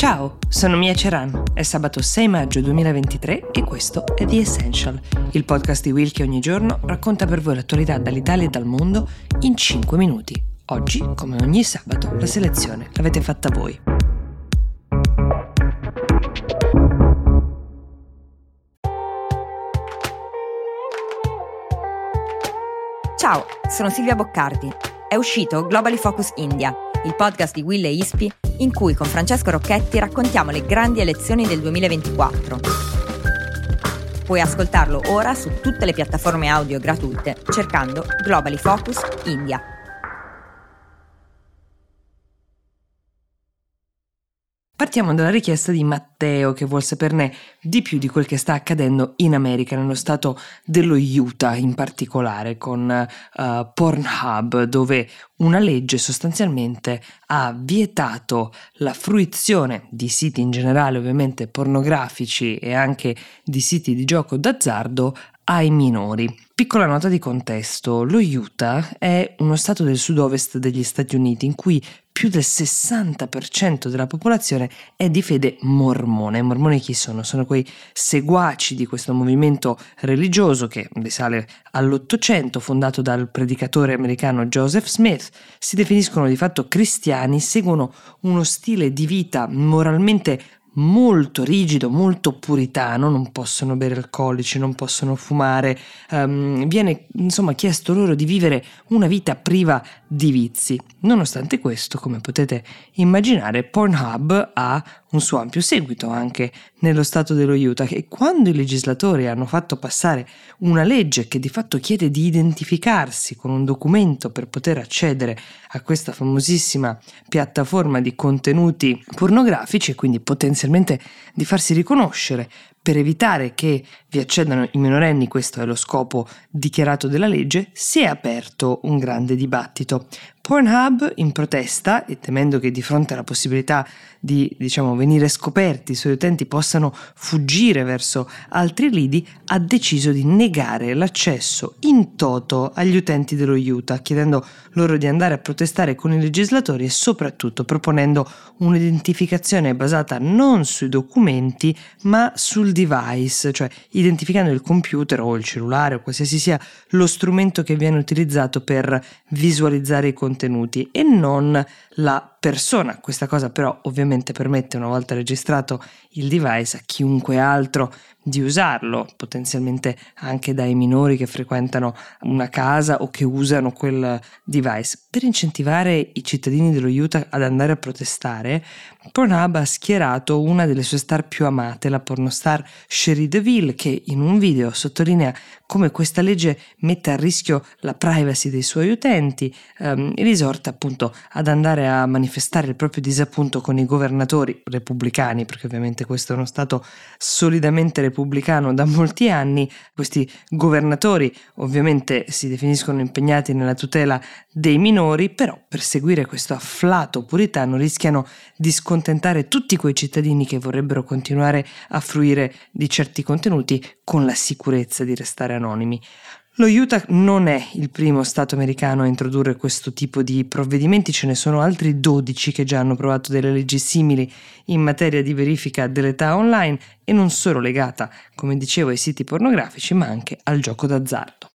Ciao, sono Mia Ceran, è sabato 6 maggio 2023 e questo è The Essential, il podcast di Will che ogni giorno racconta per voi l'attualità dall'Italia e dal mondo in 5 minuti. Oggi, come ogni sabato, la selezione l'avete fatta voi. Ciao, sono Silvia Boccardi. È uscito Globally Focus India, il podcast di Will e Ispi in cui con Francesco Rocchetti raccontiamo le grandi elezioni del 2024. Puoi ascoltarlo ora su tutte le piattaforme audio gratuite cercando Globally Focus India. Partiamo dalla richiesta di Matteo che vuole saperne di più di quel che sta accadendo in America, nello stato dello Utah in particolare, con uh, Pornhub, dove una legge sostanzialmente ha vietato la fruizione di siti in generale, ovviamente pornografici e anche di siti di gioco d'azzardo ai minori. Piccola nota di contesto, lo Utah è uno stato del sud-ovest degli Stati Uniti in cui più del 60% della popolazione è di fede mormone. Mormoni chi sono? Sono quei seguaci di questo movimento religioso che risale all'Ottocento, fondato dal predicatore americano Joseph Smith. Si definiscono di fatto cristiani, seguono uno stile di vita moralmente molto rigido, molto puritano, non possono bere alcolici, non possono fumare, um, viene insomma chiesto loro di vivere una vita priva di vizi. Nonostante questo, come potete immaginare, Pornhub ha un suo ampio seguito anche nello stato dello Utah e quando i legislatori hanno fatto passare una legge che di fatto chiede di identificarsi con un documento per poter accedere a questa famosissima piattaforma di contenuti pornografici e quindi potenzialmente di farsi riconoscere per evitare che vi accedano i minorenni, questo è lo scopo dichiarato della legge, si è aperto un grande dibattito. Pornhub, in protesta e temendo che di fronte alla possibilità di diciamo, venire scoperti i suoi utenti possano fuggire verso altri lidi, ha deciso di negare l'accesso in toto agli utenti dello Utah, chiedendo loro di andare a protestare con i legislatori e soprattutto proponendo un'identificazione basata non sui documenti ma sul device, cioè identificando il computer o il cellulare o qualsiasi sia lo strumento che viene utilizzato per visualizzare i contenuti e non la persona. Questa cosa però ovviamente permette una volta registrato il device a chiunque altro di usarlo, potenzialmente anche dai minori che frequentano una casa o che usano quel device. Per incentivare i cittadini dello Utah ad andare a protestare, Pornhub ha schierato una delle sue star più amate, la pornostar Cherie DeVille, che in un video sottolinea come questa legge mette a rischio la privacy dei suoi utenti ehm, e risorta appunto ad andare a manifestare il proprio disappunto con i governatori repubblicani, perché ovviamente questo è uno stato solidamente repubblicano da molti anni. Questi governatori ovviamente si definiscono impegnati nella tutela dei minori, però per seguire questo afflato puritano rischiano di scontentare tutti quei cittadini che vorrebbero continuare a fruire di certi contenuti con la sicurezza di restare anonimi. Lo Utah non è il primo Stato americano a introdurre questo tipo di provvedimenti, ce ne sono altri 12 che già hanno provato delle leggi simili in materia di verifica dell'età online e non solo legata, come dicevo, ai siti pornografici, ma anche al gioco d'azzardo.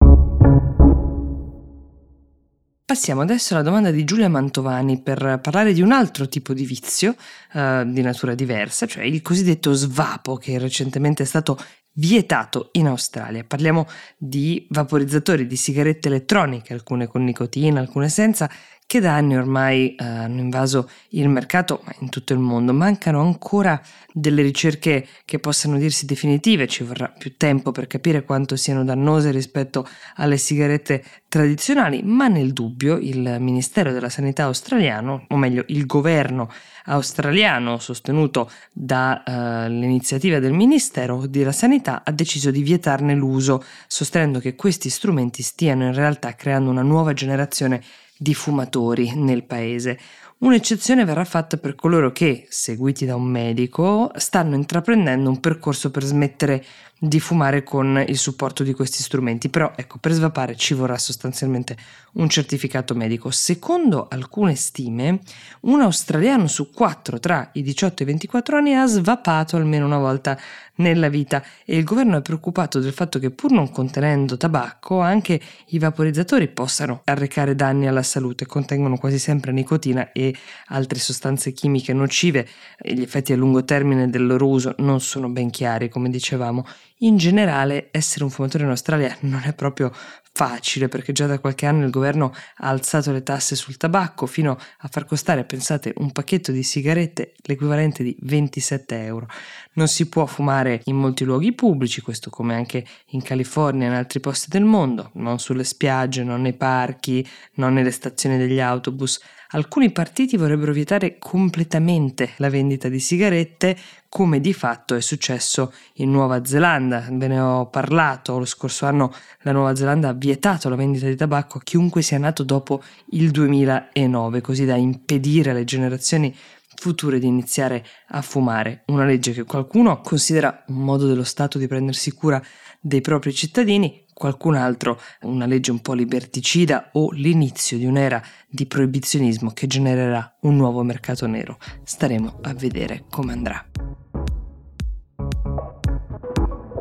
Passiamo adesso alla domanda di Giulia Mantovani per parlare di un altro tipo di vizio uh, di natura diversa, cioè il cosiddetto svapo che recentemente è stato vietato in Australia. Parliamo di vaporizzatori di sigarette elettroniche, alcune con nicotina, alcune senza, che da anni ormai eh, hanno invaso il mercato in tutto il mondo. Mancano ancora delle ricerche che possano dirsi definitive, ci vorrà più tempo per capire quanto siano dannose rispetto alle sigarette tradizionali, ma nel dubbio il Ministero della Sanità australiano, o meglio il governo australiano sostenuto dall'iniziativa uh, del Ministero della Sanità ha deciso di vietarne l'uso, sostenendo che questi strumenti stiano in realtà creando una nuova generazione di fumatori nel paese. Un'eccezione verrà fatta per coloro che, seguiti da un medico, stanno intraprendendo un percorso per smettere di fumare con il supporto di questi strumenti, però ecco, per svapare ci vorrà sostanzialmente un certificato medico. Secondo alcune stime, un australiano su quattro tra i 18 e i 24 anni ha svapato almeno una volta nella vita. E il governo è preoccupato del fatto che pur non contenendo tabacco anche i vaporizzatori possano arrecare danni alla salute, contengono quasi sempre nicotina e altre sostanze chimiche nocive e gli effetti a lungo termine del loro uso non sono ben chiari, come dicevamo. In generale, essere un fumatore in Australia non è proprio facile perché già da qualche anno il governo ha alzato le tasse sul tabacco fino a far costare, pensate, un pacchetto di sigarette l'equivalente di 27 euro. Non si può fumare in molti luoghi pubblici, questo come anche in California e in altri posti del mondo, non sulle spiagge, non nei parchi, non nelle stazioni degli autobus. Alcuni partiti vorrebbero vietare completamente la vendita di sigarette, come di fatto è successo in Nuova Zelanda. Ve ne ho parlato lo scorso anno, la Nuova Zelanda ha vietato la vendita di tabacco a chiunque sia nato dopo il 2009, così da impedire alle generazioni future di iniziare a fumare, una legge che qualcuno considera un modo dello Stato di prendersi cura dei propri cittadini, qualcun altro una legge un po' liberticida o l'inizio di un'era di proibizionismo che genererà un nuovo mercato nero. Staremo a vedere come andrà.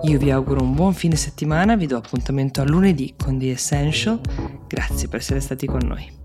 Io vi auguro un buon fine settimana, vi do appuntamento a lunedì con The Essential. Grazie per essere stati con noi.